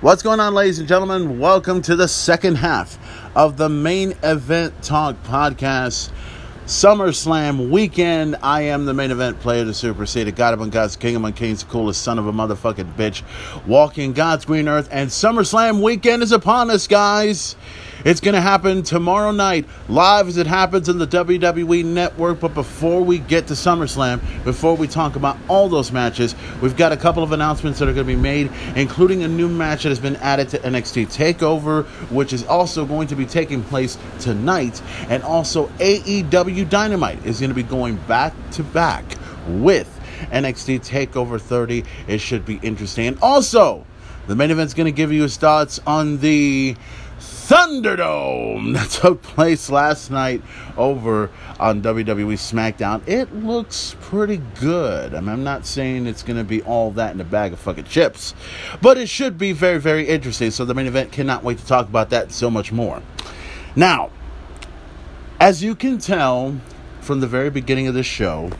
What's going on, ladies and gentlemen? Welcome to the second half of the main event talk podcast. SummerSlam weekend. I am the main event player, the superseded God among gods, King among kings, the coolest son of a motherfucking bitch, walking God's green earth. And SummerSlam weekend is upon us, guys. It's going to happen tomorrow night, live as it happens in the WWE Network. But before we get to SummerSlam, before we talk about all those matches, we've got a couple of announcements that are going to be made, including a new match that has been added to NXT TakeOver, which is also going to be taking place tonight. And also, AEW Dynamite is going to be going back to back with NXT TakeOver 30. It should be interesting. And also, the main event's going to give you his thoughts on the Thunderdome that took place last night over on WWE SmackDown. It looks pretty good. I mean, I'm not saying it's going to be all that in a bag of fucking chips, but it should be very, very interesting. So the main event cannot wait to talk about that so much more. Now, as you can tell from the very beginning of this show,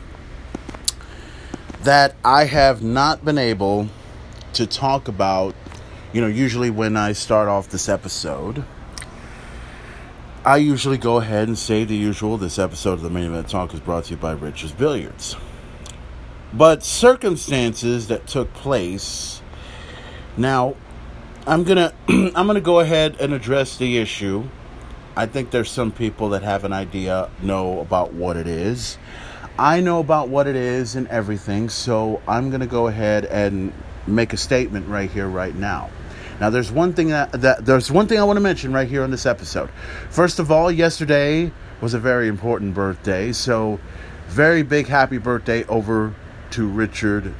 that I have not been able to talk about you know, usually when I start off this episode, I usually go ahead and say the usual. This episode of the Main Event Talk is brought to you by Rich's Billiards. But circumstances that took place. Now, I'm gonna I'm gonna go ahead and address the issue. I think there's some people that have an idea, know about what it is. I know about what it is and everything, so I'm gonna go ahead and make a statement right here, right now. Now, there's one thing that, that there's one thing I want to mention right here on this episode. First of all, yesterday was a very important birthday, so very big happy birthday over to Richard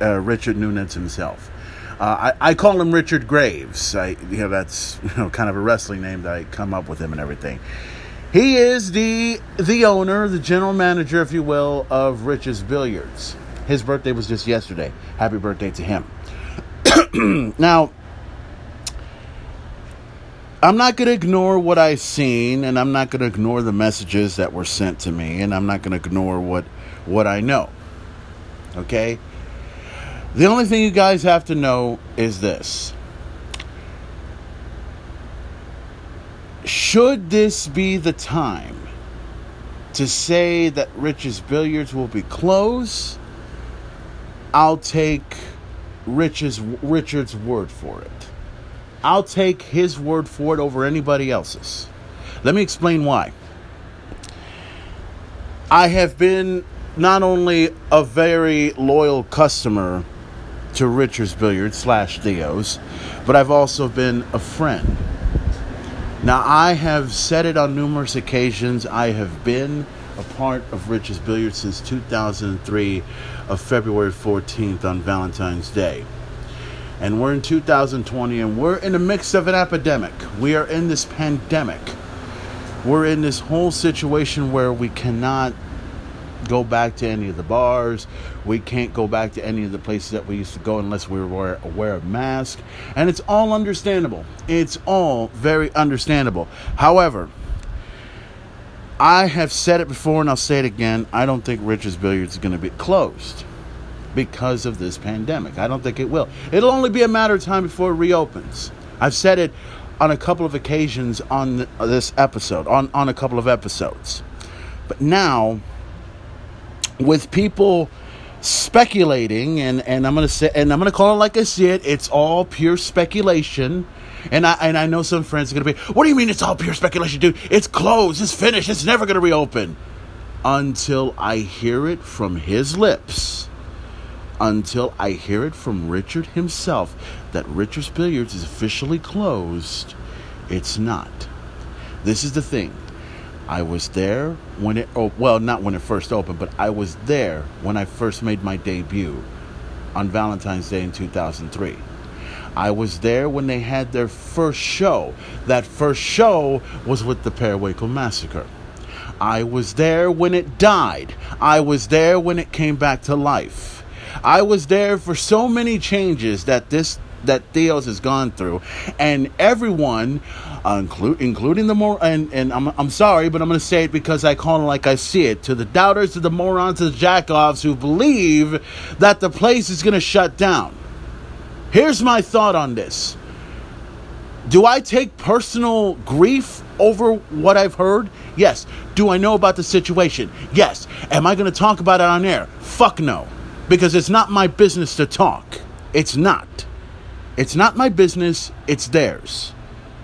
uh, Richard Nunez himself. Uh, I, I, call him Richard Graves. I, you know, that's you know kind of a wrestling name that I come up with him and everything. He is the the owner, the general manager, if you will, of Rich's Billiards. His birthday was just yesterday. Happy birthday to him. now, I'm not going to ignore what I've seen, and I'm not going to ignore the messages that were sent to me, and I'm not going to ignore what what I know. Okay? The only thing you guys have to know is this. Should this be the time to say that Rich's Billiards will be closed, I'll take Rich's Richard's word for it. I'll take his word for it over anybody else's. Let me explain why. I have been not only a very loyal customer to Richard's Billiards slash Theo's, but I've also been a friend. Now, I have said it on numerous occasions. I have been a part of Richard's Billiards since 2003 of February 14th on Valentine's Day and we're in 2020 and we're in the mix of an epidemic. We are in this pandemic. We're in this whole situation where we cannot go back to any of the bars. We can't go back to any of the places that we used to go unless we were aware of mask. And it's all understandable. It's all very understandable. However, I have said it before and I'll say it again. I don't think Rich's Billiards is going to be closed because of this pandemic. I don't think it will. It'll only be a matter of time before it reopens. I've said it on a couple of occasions on uh, this episode, on, on a couple of episodes. But now, with people speculating, and, and I'm gonna say, and I'm gonna call it like I see it, it's all pure speculation. And I and I know some friends are gonna be, what do you mean it's all pure speculation, dude? It's closed, it's finished, it's never gonna reopen. Until I hear it from his lips until I hear it from Richard himself that Richard's Billiards is officially closed, it's not. This is the thing. I was there when it, oh, well, not when it first opened, but I was there when I first made my debut on Valentine's Day in 2003. I was there when they had their first show. That first show was with the Periwinkle Massacre. I was there when it died. I was there when it came back to life. I was there for so many changes that this that Theos has gone through, and everyone, uh, include, including the more, and, and I'm, I'm sorry, but I'm going to say it because I call it like I see it, to the doubters, to the morons, to the jackoffs who believe that the place is going to shut down. Here's my thought on this. Do I take personal grief over what I've heard? Yes. Do I know about the situation? Yes. Am I going to talk about it on air? Fuck no. Because it's not my business to talk. It's not. It's not my business, it's theirs.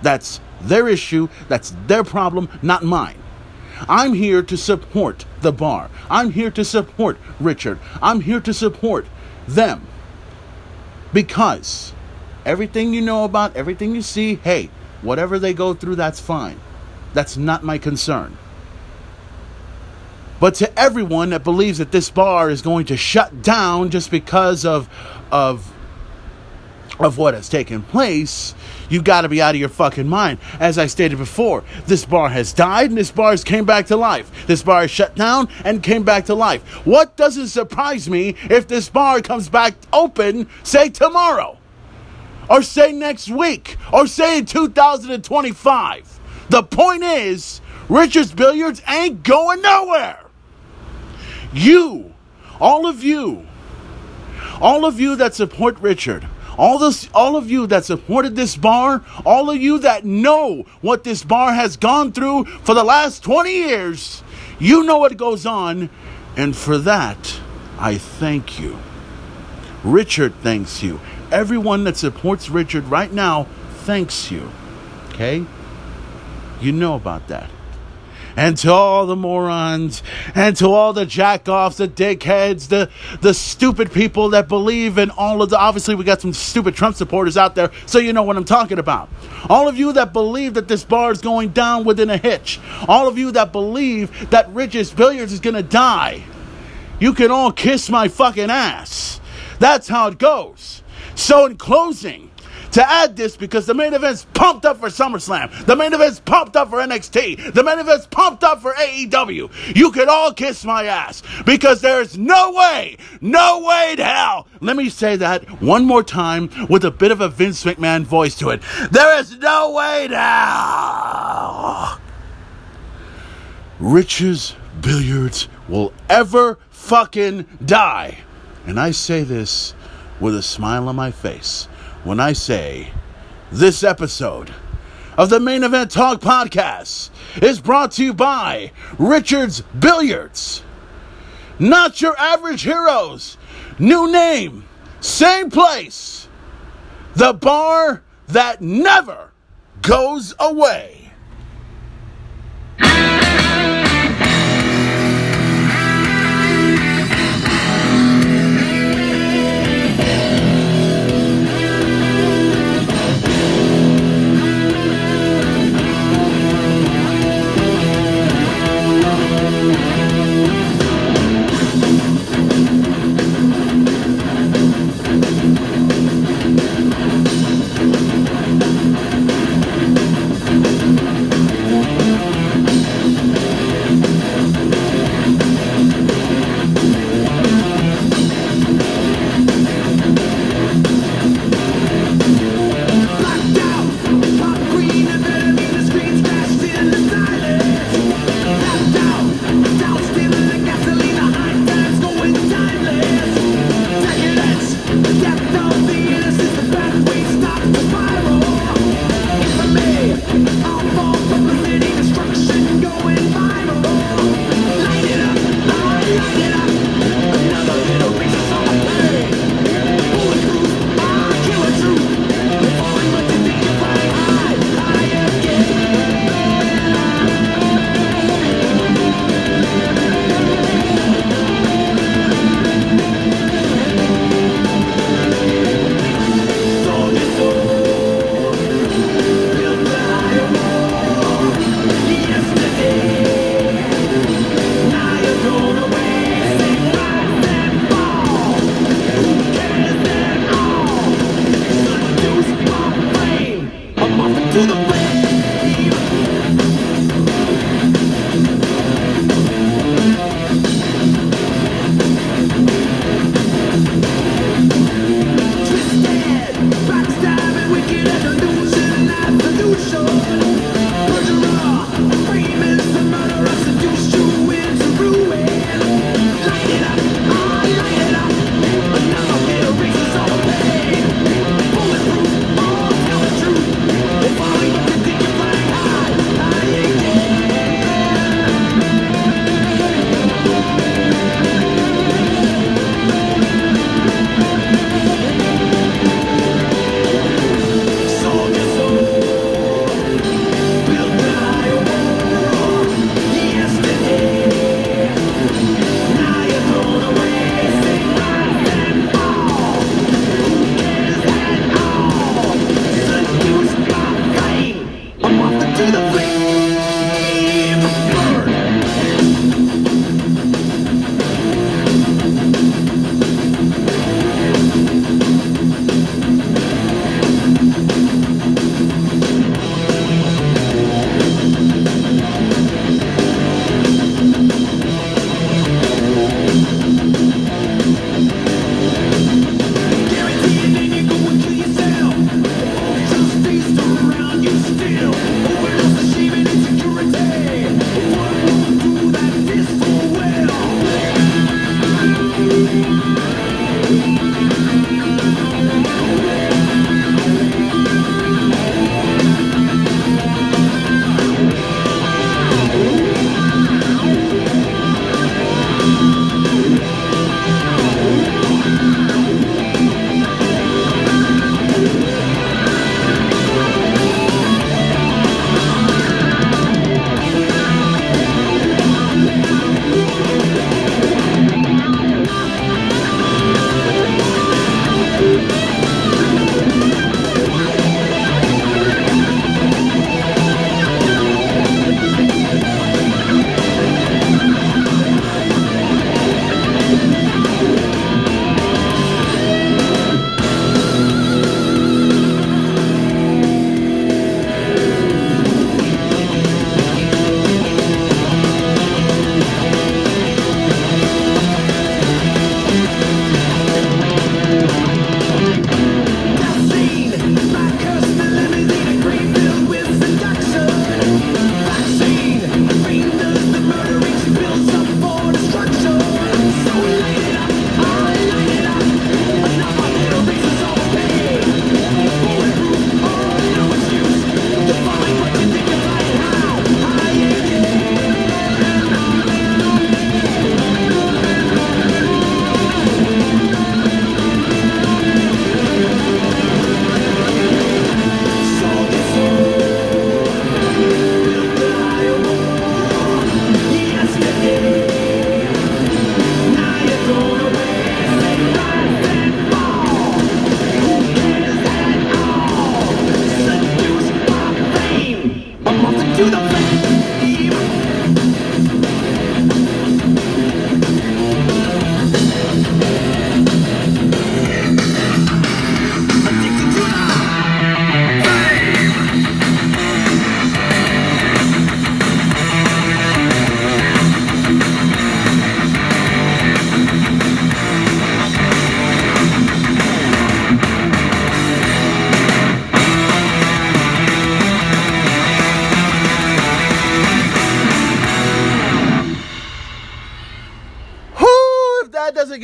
That's their issue, that's their problem, not mine. I'm here to support the bar. I'm here to support Richard. I'm here to support them. Because everything you know about, everything you see, hey, whatever they go through, that's fine. That's not my concern. But to everyone that believes that this bar is going to shut down just because of of of what has taken place, you got to be out of your fucking mind. As I stated before, this bar has died and this bar has came back to life. This bar has shut down and came back to life. What doesn't surprise me if this bar comes back open, say tomorrow, or say next week, or say in 2025? The point is, Richard's Billiards ain't going nowhere. You, all of you, all of you that support Richard, all this all of you that supported this bar, all of you that know what this bar has gone through for the last 20 years, you know what goes on, and for that, I thank you. Richard thanks you. Everyone that supports Richard right now thanks you. Okay? You know about that and to all the morons, and to all the jackoffs, the dickheads, the the stupid people that believe in all of the. Obviously, we got some stupid Trump supporters out there, so you know what I'm talking about. All of you that believe that this bar is going down within a hitch. All of you that believe that Rich's Billiards is gonna die. You can all kiss my fucking ass. That's how it goes. So, in closing, to add this because the main event's pumped up for SummerSlam. The main event's pumped up for NXT. The main event's pumped up for AEW. You could all kiss my ass because there's no way, no way to hell. Let me say that one more time with a bit of a Vince McMahon voice to it. There is no way to hell. Rich's Billiards will ever fucking die. And I say this with a smile on my face when I say this episode of the Main Event Talk podcast is brought to you by Richard's Billiards. Not your average heroes. New name, same place. The bar that never goes away.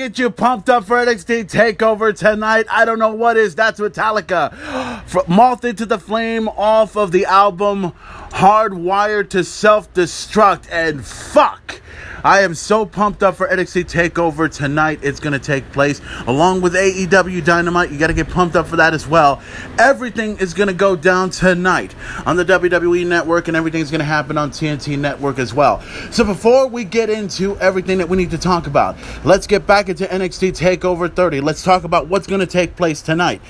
Get you pumped up for NXT Takeover tonight? I don't know what is. That's Metallica. Moth into the Flame off of the album Hardwired to Self Destruct. And fuck. I am so pumped up for NXT TakeOver tonight. It's going to take place along with AEW Dynamite. You got to get pumped up for that as well. Everything is going to go down tonight on the WWE Network, and everything's going to happen on TNT Network as well. So before we get into everything that we need to talk about, let's get back into NXT TakeOver 30. Let's talk about what's going to take place tonight.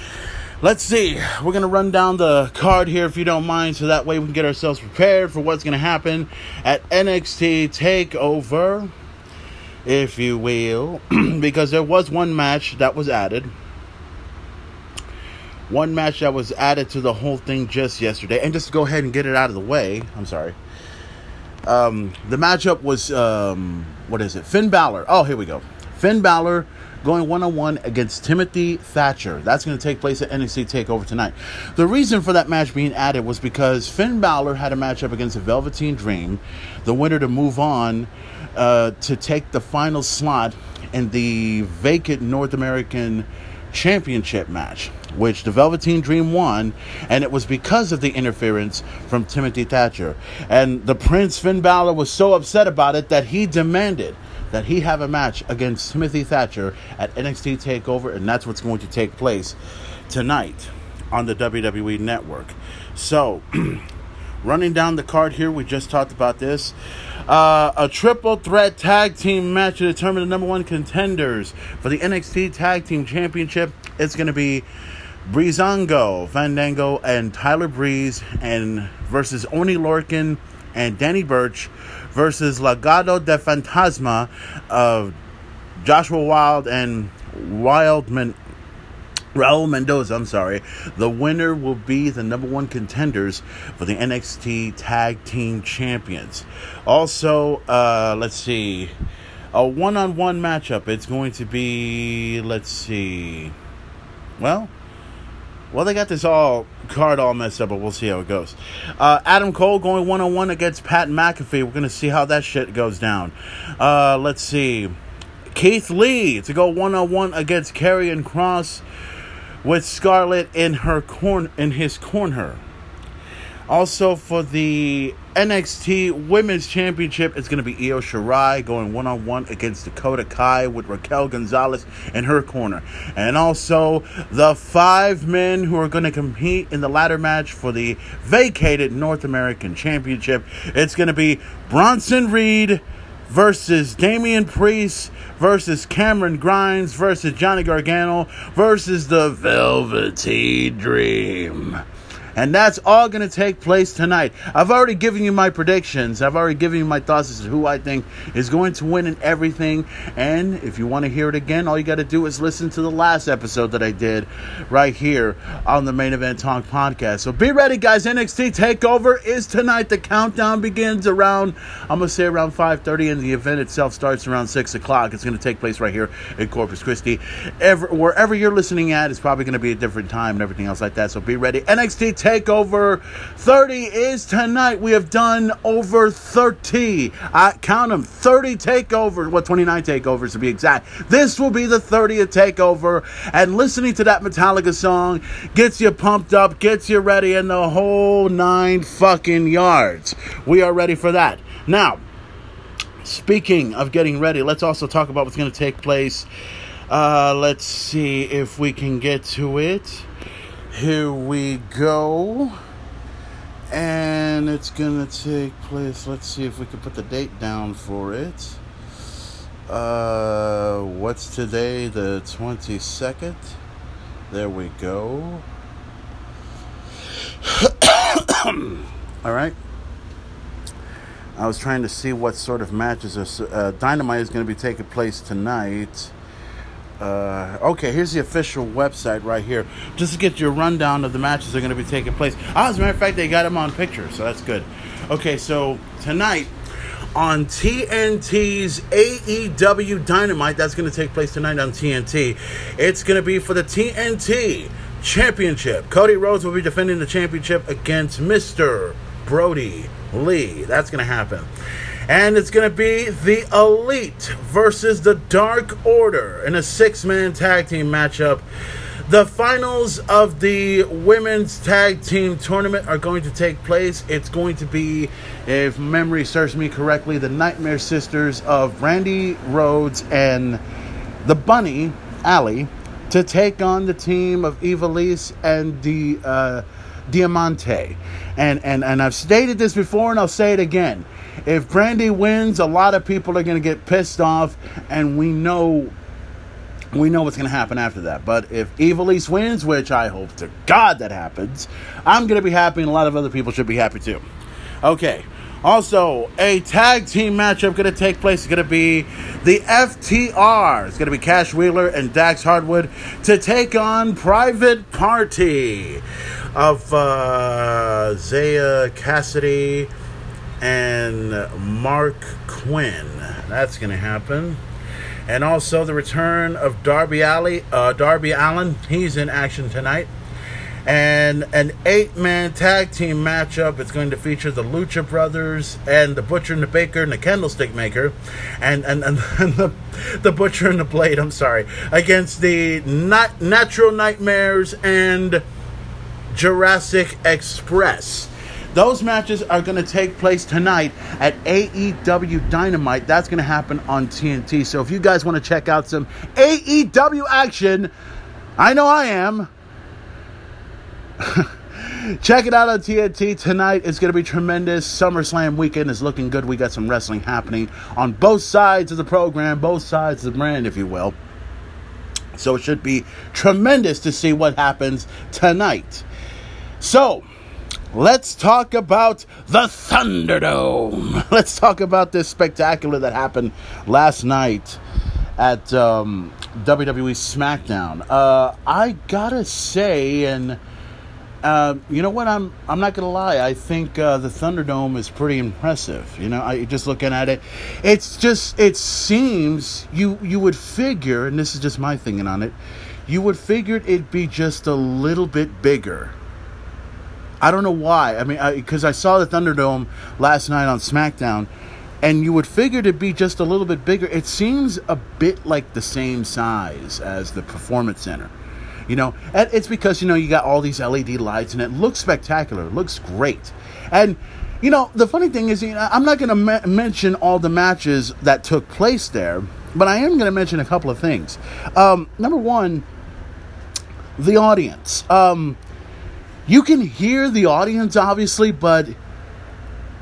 Let's see. We're going to run down the card here if you don't mind, so that way we can get ourselves prepared for what's going to happen at NXT TakeOver, if you will, because there was one match that was added. One match that was added to the whole thing just yesterday. And just to go ahead and get it out of the way, I'm sorry. Um, the matchup was, um, what is it? Finn Balor. Oh, here we go. Finn Balor going one on one against Timothy Thatcher. That's going to take place at NXT TakeOver tonight. The reason for that match being added was because Finn Balor had a matchup against the Velveteen Dream, the winner to move on uh, to take the final slot in the vacant North American Championship match, which the Velveteen Dream won, and it was because of the interference from Timothy Thatcher. And the Prince Finn Balor was so upset about it that he demanded that he have a match against Timothy Thatcher at NXT TakeOver, and that's what's going to take place tonight on the WWE Network. So, running down the card here, we just talked about this. Uh, a triple threat tag team match to determine the number one contenders for the NXT Tag Team Championship. It's going to be Breezango, Fandango, and Tyler Breeze, and versus Oney Lorcan and Danny Burch versus Legado del Fantasma of Joshua Wild and Wildman. Raul Mendoza, I'm sorry. The winner will be the number one contenders for the NXT Tag Team Champions. Also, uh, let's see, a one on one matchup. It's going to be, let's see, well, well, they got this all card all messed up, but we'll see how it goes. Uh, Adam Cole going one on one against Pat McAfee. We're gonna see how that shit goes down. Uh, let's see. Keith Lee to go one on one against Karrion Kross with Scarlett in her corn in his corner. Also for the NXT Women's Championship, it's going to be Io Shirai going one on one against Dakota Kai with Raquel Gonzalez in her corner. And also the five men who are going to compete in the ladder match for the vacated North American Championship. It's going to be Bronson Reed versus Damian Priest versus Cameron Grimes versus Johnny Gargano versus the Velveteen Dream. And that's all going to take place tonight. I've already given you my predictions. I've already given you my thoughts as to who I think is going to win in everything. And if you want to hear it again, all you got to do is listen to the last episode that I did right here on the Main Event Talk podcast. So be ready, guys. NXT Takeover is tonight. The countdown begins around, I'm going to say around 5.30, and the event itself starts around 6 o'clock. It's going to take place right here in Corpus Christi. Ever, wherever you're listening at, it's probably going to be a different time and everything else like that. So be ready. NXT Takeover Takeover 30 is tonight. We have done over 30. I count them 30 takeovers, well, 29 takeovers to be exact. This will be the 30th takeover. And listening to that Metallica song gets you pumped up, gets you ready in the whole nine fucking yards. We are ready for that. Now, speaking of getting ready, let's also talk about what's going to take place. Uh, let's see if we can get to it. Here we go. And it's to take place. Let's see if we can put the date down for it. Uh, what's today? The 22nd. There we go. All right. I was trying to see what sort of matches uh, Dynamite is going to be taking place tonight. Uh, okay, here's the official website right here. Just to get your rundown of the matches that are going to be taking place. Ah, as a matter of fact, they got them on picture, so that's good. Okay, so tonight on TNT's AEW Dynamite, that's going to take place tonight on TNT. It's going to be for the TNT Championship. Cody Rhodes will be defending the championship against Mr. Brodie Lee. That's going to happen. And it's going to be the Elite versus the Dark Order in a six man tag team matchup. The finals of the women's tag team tournament are going to take place. It's going to be, if memory serves me correctly, the Nightmare Sisters of Brandi Rhodes and the Bunny, Allie, to take on the team of Ivelisse and the uh, Diamante. And, and, and I've stated this before and I'll say it again. If Brandi wins, a lot of people are going to get pissed off, and we know we know what's going to happen after that. But if Ivelisse wins, which I hope to God that happens, I'm going to be happy, and a lot of other people should be happy too. Okay. Also, a tag team matchup going to take place. It's going to be the FTR. It's going to be Cash Wheeler and Dax Harwood to take on Private Party of uh, Zaya Cassidy and Mark Quinn. That's going to happen and also the return of Darby Alley, uh, Darby Allin. He's in action tonight. And an eight-man tag team matchup. It's going to feature the Lucha Brothers and the Butcher and the Baker and the Candlestick Maker, and and, and, and the the Butcher and the Blade. I'm sorry, against the Nat- Natural Nightmares and Jurassic Express. Those matches are going to take place tonight at AEW Dynamite. That's going to happen on TNT. So if you guys want to check out some AEW action, I know I am. Check it out on TNT tonight. It's going to be tremendous. SummerSlam weekend is looking good. We got some wrestling happening on both sides of the program, both sides of the brand, if you will. So it should be tremendous to see what happens tonight. So, let's talk about the Thunderdome. Let's talk about this spectacular that happened last night at um, WWE SmackDown. Uh, I gotta say, and uh, you know what? I'm I'm not gonna lie. I think uh, the Thunderdome is pretty impressive. You know, I just looking at it, it's just it seems you you would figure, and this is just my thinking on it, you would figure it'd be just a little bit bigger I don't know why. I mean, because I, I, saw the Thunderdome last night on SmackDown, and you would figure to be just a little bit bigger. It seems a bit like the same size as the Performance Center. You know, and it's because you know you got all these LED lights, and it looks spectacular. It looks great, and you know the funny thing is, you know, I'm not going to me- mention all the matches that took place there, but I am going to mention a couple of things. Um, number one, the audience. Um, you can hear the audience, obviously, but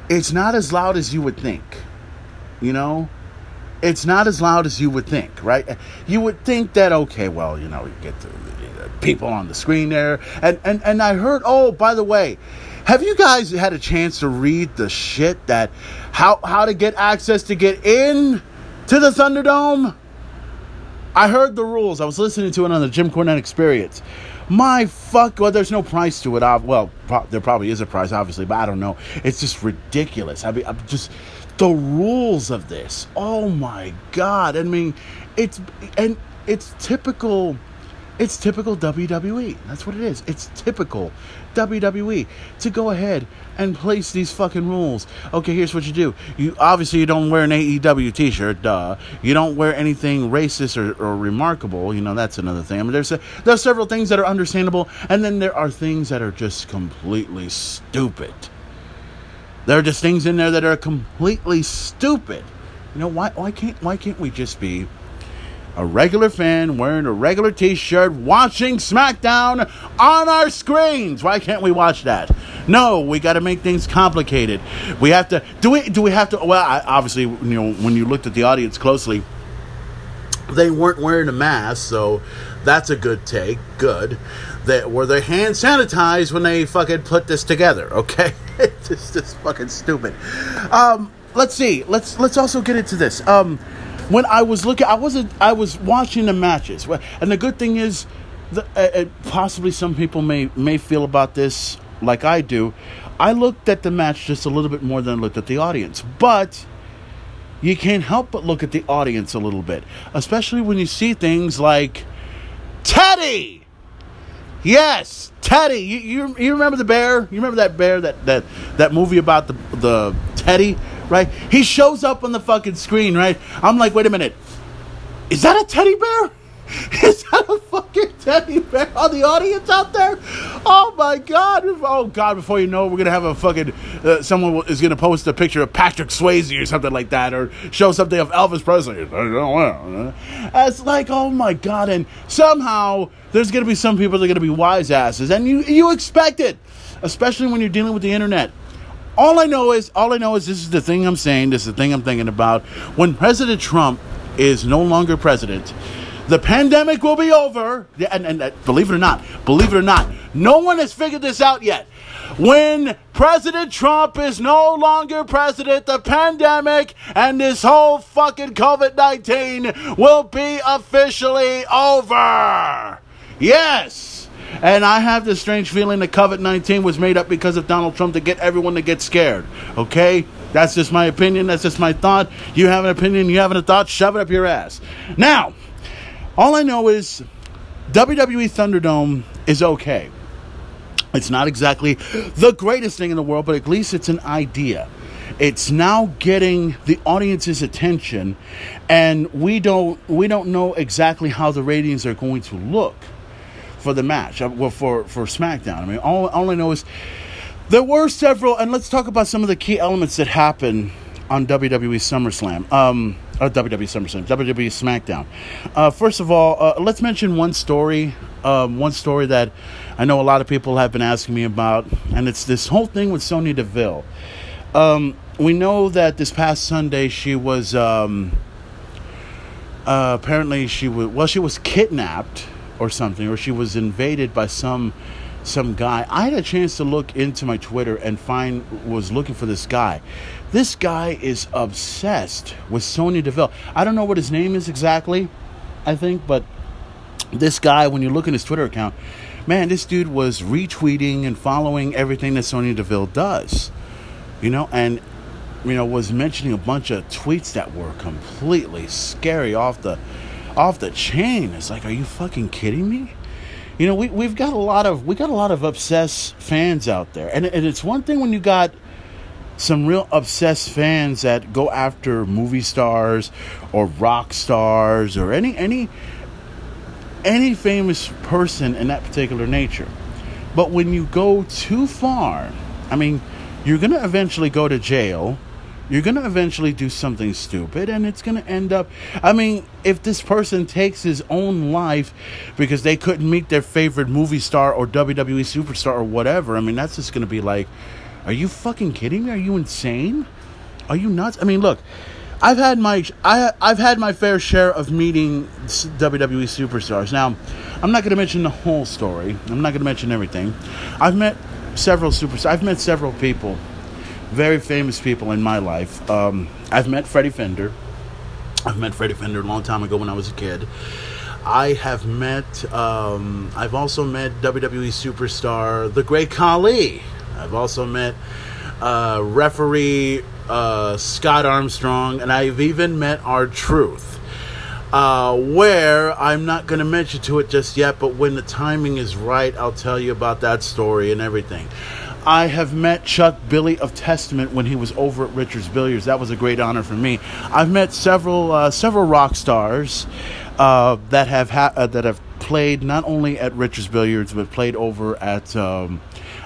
it's not as loud as you would think. You know? It's not as loud as you would think, right? You would think that, okay, well, you know, you get the, the people on the screen there. And, and, and I heard, oh, by the way, have you guys had a chance to read the shit that how how to get access to get in to the Thunderdome? I heard the rules. I was listening to it on the Jim Cornette Experience. My fuck, well, there's no price to it. I, Well, pro- there probably is a price, obviously, but I don't know. It's just ridiculous. I mean, I'm just the rules of this. Oh my god! I mean, it's and it's typical it's typical WWE. That's what it is. It's typical WWE to go ahead and place these fucking rules. Okay, here's what you do. You obviously you don't wear an AEW t-shirt, duh. You don't wear anything racist or, or remarkable. You know that's another thing. I mean, there's a, there's several things that are understandable, and then there are things that are just completely stupid. There are just things in there that are completely stupid. You know why? Why can't why can't we just be a regular fan wearing a regular t shirt watching SmackDown on our screens. Why can't we watch that? No, we got to make things complicated. We have to, do we, do we have to, well, I, obviously, you know, when you looked at the audience closely, they weren't wearing a mask, so that's a good take. Good. That were their hands sanitized when they fucking put this together. Okay, it's just, fucking stupid. Um, let's see. Let's let's also get into this. Um, when I was looking, I wasn't. I was watching the matches, and the good thing is, the, uh, uh, possibly some people may may feel about this like I do. I looked at the match just a little bit more than I looked at the audience, but you can't help but look at the audience a little bit, especially when you see things like Teddy. Yes, Teddy. You, you, you remember the bear? You remember that bear that that that movie about the the Teddy right? He shows up on the fucking screen, right? I'm like, wait a minute, is that a teddy bear? Is that a fucking teddy bear on the audience out there? Oh my god! Oh god! Before you know, it, we're gonna have a fucking uh, someone is gonna post a picture of Patrick Swayze or something like that, or show something of Elvis Presley. It's like, oh my god! And somehow there's gonna be some people that are gonna be wise asses, and you you expect it, especially when you're dealing with the internet. All I know is, all I know is, this is the thing I'm saying. This is the thing I'm thinking about. When President Trump is no longer president the pandemic will be over. And, and, and believe it or not, believe it or not, no one has figured this out yet. When President Trump is no longer president, the pandemic and this whole fucking COVID 19 will be officially over. Yes. And I have this strange feeling that COVID 19 was made up because of Donald Trump to get everyone to get scared. Okay? That's just my opinion. That's just my thought. You have an opinion, you have a thought, shove it up your ass. Now, all I know is WWE Thunderdome is okay. It's not exactly the greatest thing in the world, but at least it's an idea. It's now getting the audience's attention, and we don't we don't know exactly how the ratings are going to look for the match. Uh, well, for for SmackDown. I mean, all, all I know is there were several, and let's talk about some of the key elements that happened on WWE SummerSlam. Um, uh, WWE SummerSlam, WWE SmackDown. Uh, first of all, uh, let's mention one story. Um, one story that I know a lot of people have been asking me about, and it's this whole thing with Sonya Deville. Um, we know that this past Sunday she was um, uh, apparently she was well she was kidnapped or something, or she was invaded by some some guy. I had a chance to look into my Twitter and find was looking for this guy. This guy is obsessed with Sonya Deville. I don't know what his name is exactly, I think, but this guy, when you look in his Twitter account, man, this dude was retweeting and following everything that Sonya Deville does. You know, and you know, was mentioning a bunch of tweets that were completely scary off the off the chain. It's like, are you fucking kidding me? You know, we we've got a lot of we got a lot of obsessed fans out there, and and it's one thing when you got some real obsessed fans that go after movie stars or rock stars or any any any famous person in that particular nature. But when you go too far, I mean, you're going to eventually go to jail you're going to eventually do something stupid and it's going to end up. I mean, if this person takes his own life because they couldn't meet their favorite movie star or WWE superstar or whatever, I mean, that's just going to be like, are you fucking kidding me? Are you insane? Are you nuts? I mean, look. I've had my I I've had my fair share of meeting WWE superstars. Now, I'm not going to mention the whole story. I'm not going to mention everything. I've met several superstars. I've met several people very famous people in my life. Um, I've met Freddie Fender. I've met Freddie Fender a long time ago when I was a kid. I have met, um, I've also met WWE superstar The Great Khali. I've also met uh, referee uh, Scott Armstrong, and I've even met R-Truth. Uh, where I'm not going to mention to it just yet, but when the timing is right, I'll tell you about that story and everything. I have met Chuck Billy of Testament when he was over at Richards Billiards. That was a great honor for me. I've met several uh, several rock stars uh, that have ha- uh, that have played not only at Richards Billiards but played over at um,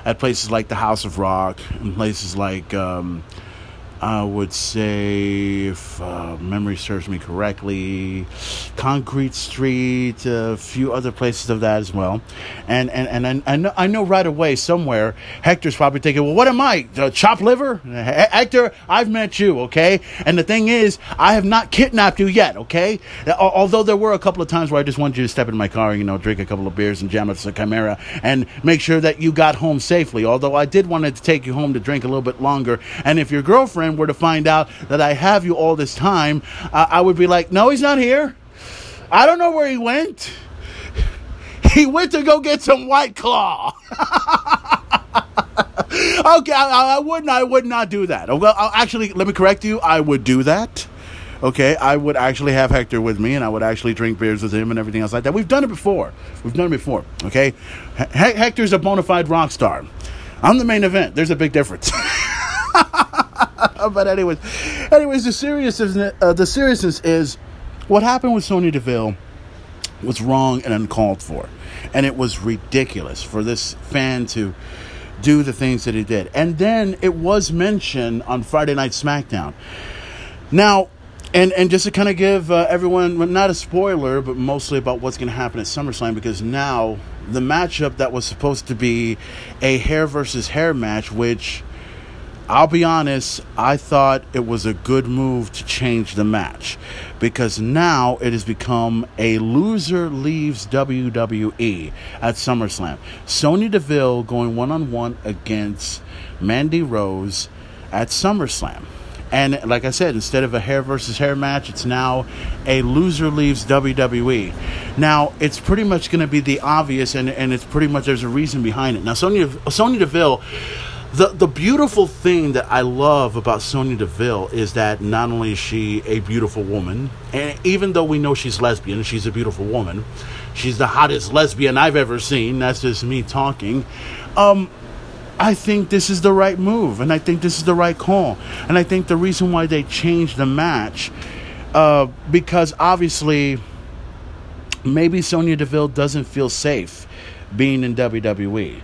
at places like the House of Rock and places like. Um, I would say, if uh, memory serves me correctly, Concrete Street, a few other places of that as well. And and, and I, I, know, I know right away somewhere, Hector's probably thinking, well, what am I, uh, chop liver? Hector, I've met you, okay? And the thing is, I have not kidnapped you yet, okay? Although there were a couple of times where I just wanted you to step in my car, and you know, drink a couple of beers and jam to the Chimera and make sure that you got home safely. Although I did want to take you home to drink a little bit longer. And if your girlfriend were to find out that I have you all this time, uh, I would be like, no, he's not here. I don't know where he went. He went to go get some White Claw. okay, I, I, would not. I would not do that. Oh, well, I'll actually, let me correct you. I would do that. Okay, I would actually have Hector with me, and I would actually drink beers with him and everything else like that. We've done it before. We've done it before. Okay, H- Hector's a bona fide rock star. I'm the main event. There's a big difference. but anyways, anyways, the seriousness, uh, the seriousness is what happened with Sonya Deville was wrong and uncalled for, and it was ridiculous for this fan to do the things that he did. And then it was mentioned on Friday Night SmackDown. Now, and and just to kind of give uh, everyone not a spoiler, but mostly about what's going to happen at SummerSlam, because now the matchup that was supposed to be a hair versus hair match, which I'll be honest, I thought it was a good move to change the match because now it has become a loser leaves WWE at SummerSlam. Sonya Deville going one on one against Mandy Rose at SummerSlam. And like I said, instead of a hair versus hair match, it's now a loser leaves WWE. Now, it's pretty much going to be the obvious, and, and it's pretty much there's a reason behind it. Now, Sonya, Sonya Deville the the beautiful thing that I love about Sonya Deville is that not only is she a beautiful woman, and even though we know she's lesbian, she's a beautiful woman. She's the hottest lesbian I've ever seen. That's just me talking. Um, I think this is the right move, and I think this is the right call, and I think the reason why they changed the match, uh, because obviously, maybe Sonya Deville doesn't feel safe being in WWE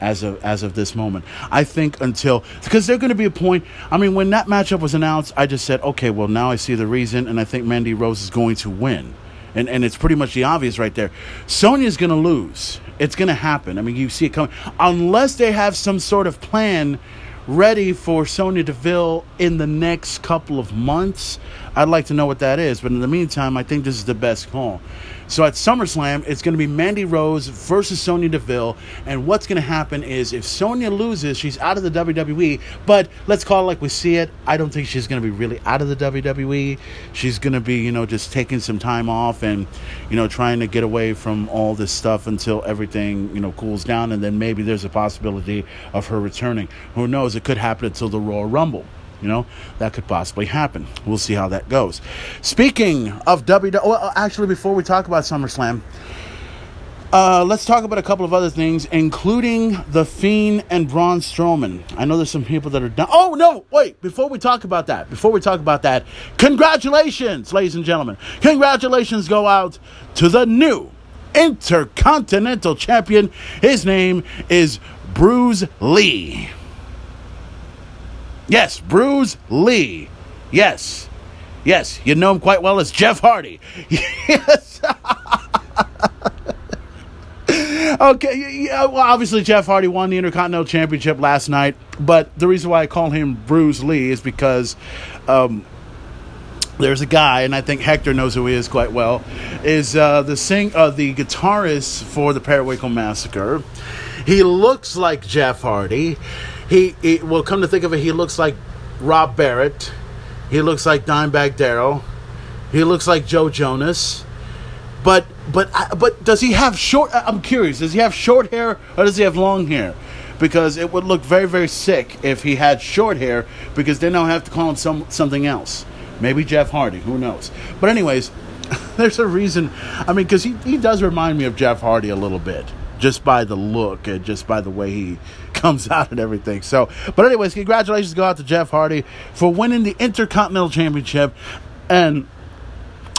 as of as of this moment. I think until because there's going to be a point. I mean, when that matchup was announced, I just said, okay, well now I see the reason, and I think Mandy Rose is going to win, and and it's pretty much the obvious right there. Sonya's going to lose. It's going to happen. I mean, you see it coming unless they have some sort of plan ready for Sonya Deville in the next couple of months. I'd like to know what that is, but in the meantime, I think this is the best call. So at SummerSlam, it's going to be Mandy Rose versus Sonya Deville. And what's going to happen is if Sonya loses, she's out of the WWE. But let's call it like we see it. I don't think she's going to be really out of the WWE. She's going to be, you know, just taking some time off and, you know, trying to get away from all this stuff until everything, you know, cools down. And then maybe there's a possibility of her returning. Who knows? It could happen until the Royal Rumble. You know, that could possibly happen. We'll see how that goes. Speaking of WWE, well, actually, before we talk about SummerSlam, uh, let's talk about a couple of other things, including The Fiend and Braun Strowman. I know there's some people that are done. Oh, no, wait, before we talk about that, before we talk about that, congratulations, ladies and gentlemen. Congratulations go out to the new Intercontinental Champion. His name is Bruce Lee. Yes, Bruce Lee. Yes. Yes, you know him quite well as Jeff Hardy. Yes. okay, yeah, well, obviously Jeff Hardy won the Intercontinental Championship last night, but the reason why I call him Bruce Lee is because um, there's a guy, and I think Hector knows who he is quite well, is uh, the sing uh, the guitarist for the Periwinkle Massacre. He looks like Jeff Hardy. He, he well, come to think of it, he looks like Rob Barrett. He looks like Dimebag Darrell. He looks like Joe Jonas. But but but does he have short? I'm curious. Does he have short hair or does he have long hair? Because it would look very very sick if he had short hair. Because then I'll have to call him some something else. Maybe Jeff Hardy. Who knows? But anyways, there's a reason. I mean, because he he does remind me of Jeff Hardy a little bit just by the look and just by the way he comes out and everything. So, but anyways, congratulations go out to Jeff Hardy for winning the Intercontinental Championship and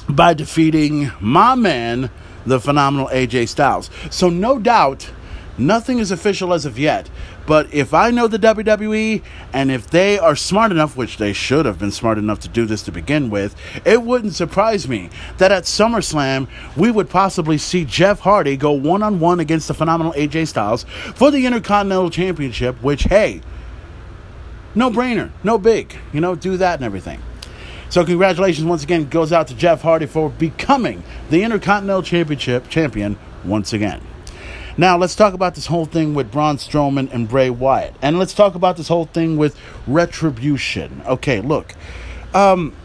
by defeating my man, the phenomenal AJ Styles. So, no doubt, nothing is official as of yet, but if I know the WWE and if they are smart enough, which they should have been smart enough to do this to begin with, it wouldn't surprise me that at SummerSlam we would possibly see Jeff Hardy go one on one against the phenomenal AJ Styles for the Intercontinental Championship, which, hey, no brainer, no big. You know, do that and everything. So congratulations once again goes out to Jeff Hardy for becoming the Intercontinental Championship champion once again. Now, let's talk about this whole thing with Braun Strowman and Bray Wyatt. And let's talk about this whole thing with retribution. Okay, look. Um,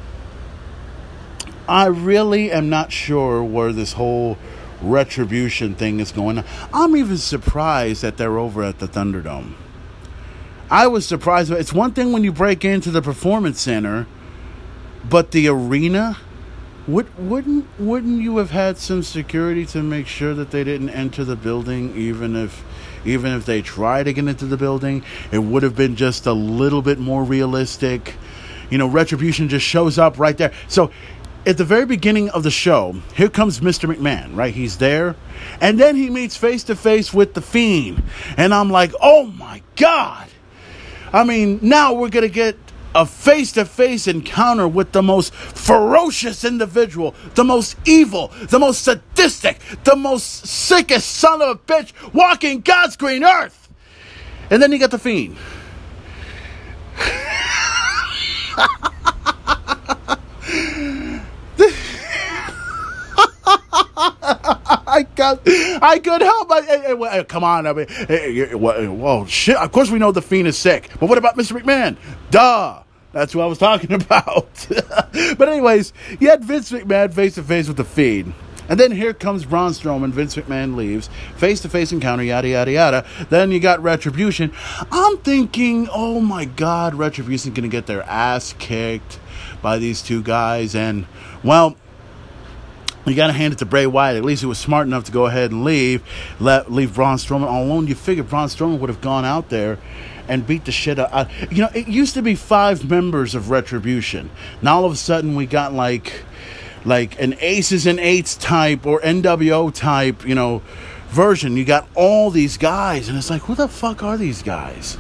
I really am not sure where this whole retribution thing is going. I'm even surprised that they're over at the Thunderdome. I was surprised. It's one thing when you break into the performance center, but the arena would, wouldn't wouldn't you have had some security to make sure that they didn't enter the building, even if even if they try to get into the building, it would have been just a little bit more realistic. You know, Retribution just shows up right there. So at the very beginning of the show, here comes Mr. McMahon, right? He's there. And then he meets face to face with the Fiend. And I'm like, oh my God. I mean, now we're to get a face to face encounter with the most ferocious individual, the most evil, the most sadistic, the most sickest son of a bitch walking God's green earth. And then you got the Fiend. I got, I could help. I, eh, eh, I, I, eh, come on, I mean, whoa, shit. Of course, we know the fiend is sick, but what about Mr. McMahon? Duh. That's what I was talking about. but anyways, you had Vince McMahon face to face with the Fiend. And then here comes Braun Strowman. Vince McMahon leaves. Face to face encounter, yada, yada, yada. Then you got Retribution. I'm thinking, oh my God, Retribution's going to get their ass kicked by these two guys. And, well, you got to hand it to Bray Wyatt. At least he was smart enough to go ahead and leave, let leave Braun Strowman alone. You figure Braun Strowman would have gone out there and beat the shit out. You know, it used to be five members of Retribution. Now all of a sudden we got like, like an Aces and Eights type or NWO type, you know, version. You got all these guys, and it's like, who the fuck are these guys?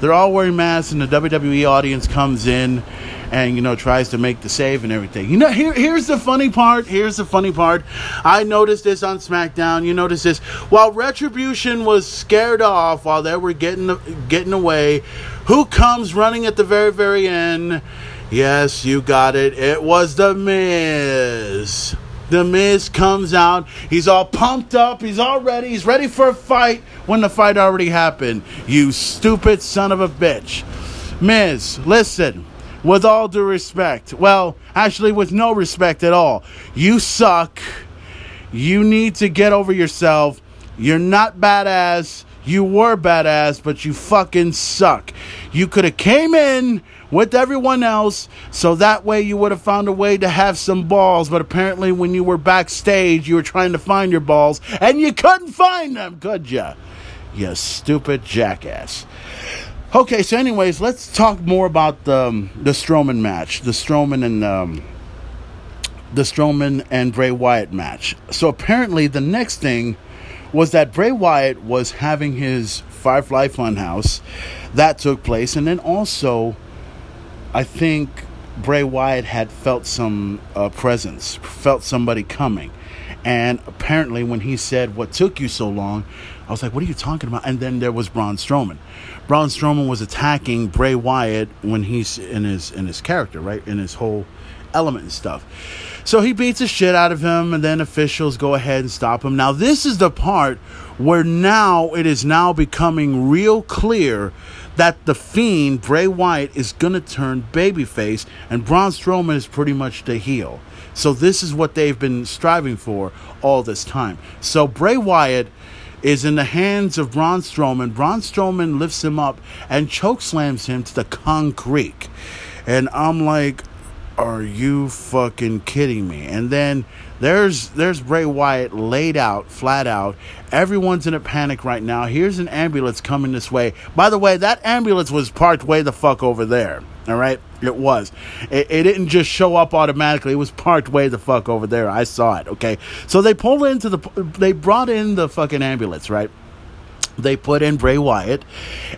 They're all wearing masks, and the WWE audience comes in and you know tries to make the save and everything. You know, here here's the funny part. Here's the funny part. I noticed this on SmackDown. You notice this while Retribution was scared off while they were getting getting away. Who comes running at the very very end? Yes, you got it. It was the Miz. The Miz comes out. He's all pumped up. He's all ready. He's ready for a fight when the fight already happened. You stupid son of a bitch. Miz, listen with all due respect. Well, actually, with no respect at all. You suck. You need to get over yourself. You're not badass. You were badass, but you fucking suck. You could have came in with everyone else so that way you would have found a way to have some balls. But apparently when you were backstage you were trying to find your balls and you couldn't find them. Could ya? You stupid jackass. Okay, so anyways, let's talk more about the um, the Strowman match, the Strowman and um, the Strowman and Bray Wyatt match. So apparently, the next thing was that Bray Wyatt was having his Firefly Funhouse. That took place, and then also, I think Bray Wyatt had felt some uh, presence, felt somebody coming. And apparently, when he said, What took you so long? I was like, What are you talking about? And then there was Braun Strowman. Braun Strowman was attacking Bray Wyatt when he's in his in his character, right? In his whole element and stuff. So he beats the shit out of him, and then officials go ahead and stop him. Now, this is the part where now it is now becoming real clear that the fiend Bray Wyatt is gonna turn babyface, and Braun Strowman is pretty much the heel. So this is what they've been striving for all this time. So Bray Wyatt is in the hands of Braun Strowman. Braun Strowman lifts him up and chokeslams him to the concrete. And I'm like, are you fucking kidding me? And then there's there's Bray Wyatt laid out, flat out. Everyone's in a panic right now. Here's an ambulance coming this way. By the way, that ambulance was parked way the fuck over there. All right, it was. It, it, didn't just show up automatically. It was parked way the fuck over there. I saw it. Okay, so they pulled into the. They brought in the fucking ambulance, right? They put in Bray Wyatt,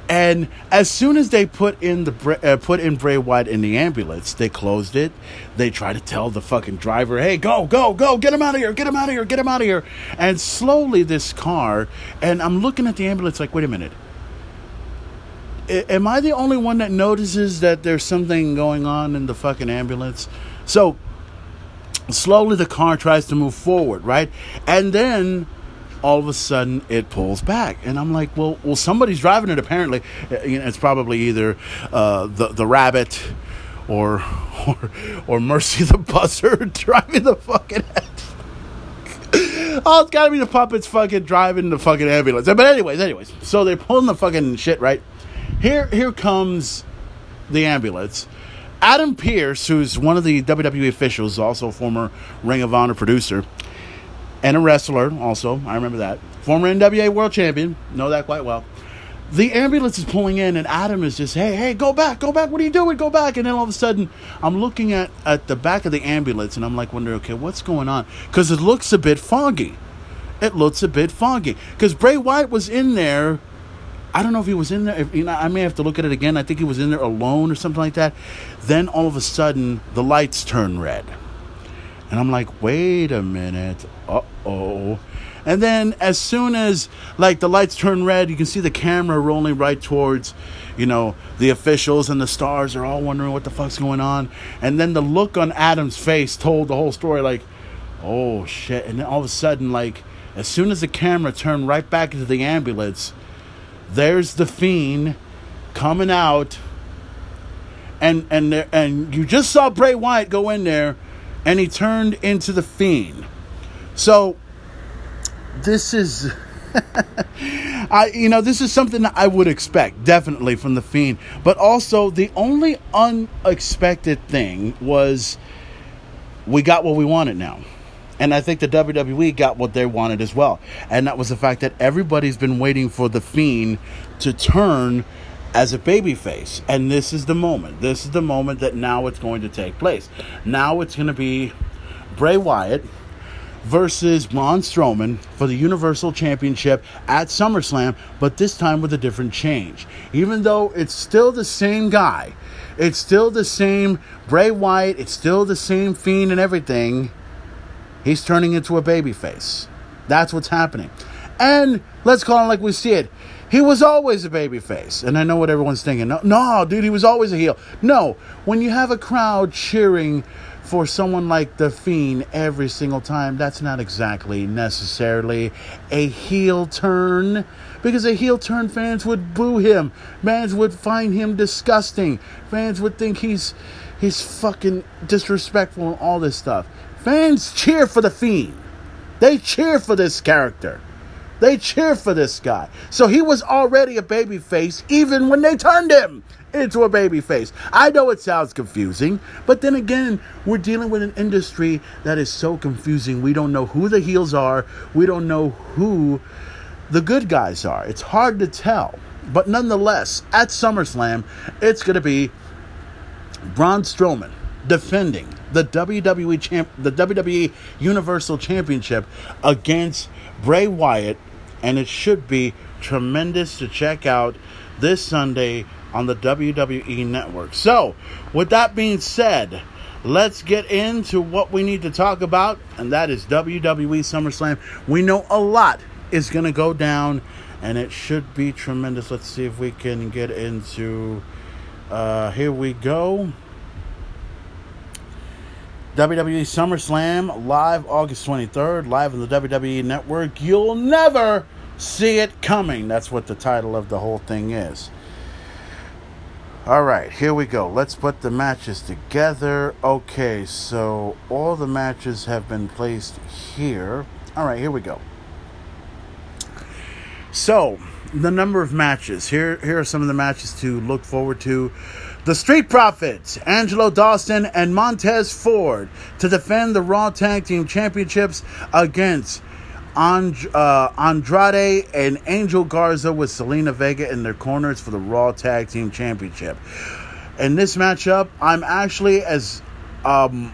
and as soon as they put in the uh, put in Bray Wyatt in the ambulance, they closed it. They try to tell the fucking driver, "Hey, go, go, go! Get him out of here! Get him out of here! Get him out of here!" And slowly, this car, and I'm looking at the ambulance like, "Wait a minute." am I the only one that notices that there's something going on in the fucking ambulance? So slowly the car tries to move forward, right? And then all of a sudden it pulls back, and I'm like, well, well, somebody's driving it. Apparently, uh, it's probably either uh, the the rabbit or or or Mercy the Buzzard driving the fucking. oh, it's gotta be the puppets fucking driving the fucking ambulance. But anyways, anyways, so they're pulling the fucking shit right here, here comes the ambulance. Adam Pearce, who's one of the WWE officials, also former Ring of Honor producer and a wrestler, also I remember that. former NWA World Champion, know that quite well. The ambulance is pulling in, and Adam is just, hey, hey, go back, go back. What are you doing? Go back. And then all of a sudden, I'm looking at, at the back of the ambulance, and I'm like, wondering, okay, what's going on? Because it looks a bit foggy. It looks a bit foggy. Because Bray Wyatt was in there. I don't know if he was in there. If, you know, I may have to look at it again. I think he was in there alone or something like that. Then all of a sudden, the lights turn red. And I'm like, wait a minute. Uh oh. And then as soon as like the lights turn red, you can see the camera rolling right towards, you know, the officials and the stars are all wondering what the fuck's going on. And then the look on Adam's face told the whole story like, oh shit. And then all of a sudden, like, as soon as the camera turned right back into the ambulance, there's the fiend coming out. And and there and you just saw Bray Wyatt go in there and he turned into the fiend. So this is I you know this is something that I would expect definitely from the fiend, but also the only unexpected thing was we got what we wanted now. And I think the WWE got what they wanted as well. And that was the fact that everybody's been waiting for the fiend to turn as a babyface. And this is the moment. This is the moment that now it's going to take place. Now it's going to be Bray Wyatt versus Braun Strowman for the Universal Championship at SummerSlam, but this time with a different change. Even though it's still the same guy, it's still the same Bray Wyatt, it's still the same Fiend and everything, he's turning into a babyface. That's what's happening. And let's call it like we see it. He was always a babyface. And I know what everyone's thinking. No, no, dude, he was always a heel. No, when you have a crowd cheering for someone like The Fiend every single time, that's not exactly necessarily a heel turn. Because a heel turn, fans would boo him. Fans would find him disgusting. Fans would think he's he's fucking disrespectful and all this stuff. Fans cheer for The Fiend. They cheer for this character. They cheer for this guy. So he was already a baby face even when they turned him into a baby face. I know it sounds confusing, but then again, we're dealing with an industry that is so confusing. We don't know who the heels are, we don't know who the good guys are. It's hard to tell. But nonetheless, at SummerSlam, it's going to be Braun Strowman defending the WWE champ, the WWE Universal Championship against Bray Wyatt and it should be tremendous to check out this Sunday on the WWE Network. So, with that being said, let's get into what we need to talk about, and that is WWE SummerSlam. We know a lot is going to go down, and it should be tremendous. Let's see if we can get into. Uh, here we go. WWE SummerSlam live August 23rd, live on the WWE Network. You'll never see it coming. That's what the title of the whole thing is. All right, here we go. Let's put the matches together. Okay, so all the matches have been placed here. All right, here we go. So, the number of matches. Here here are some of the matches to look forward to the Street Profits, Angelo Dawkins and Montez Ford, to defend the Raw Tag Team Championships against And- uh, Andrade and Angel Garza with Zelina Vega in their corners for the Raw Tag Team Championship. In this matchup, I'm actually as um,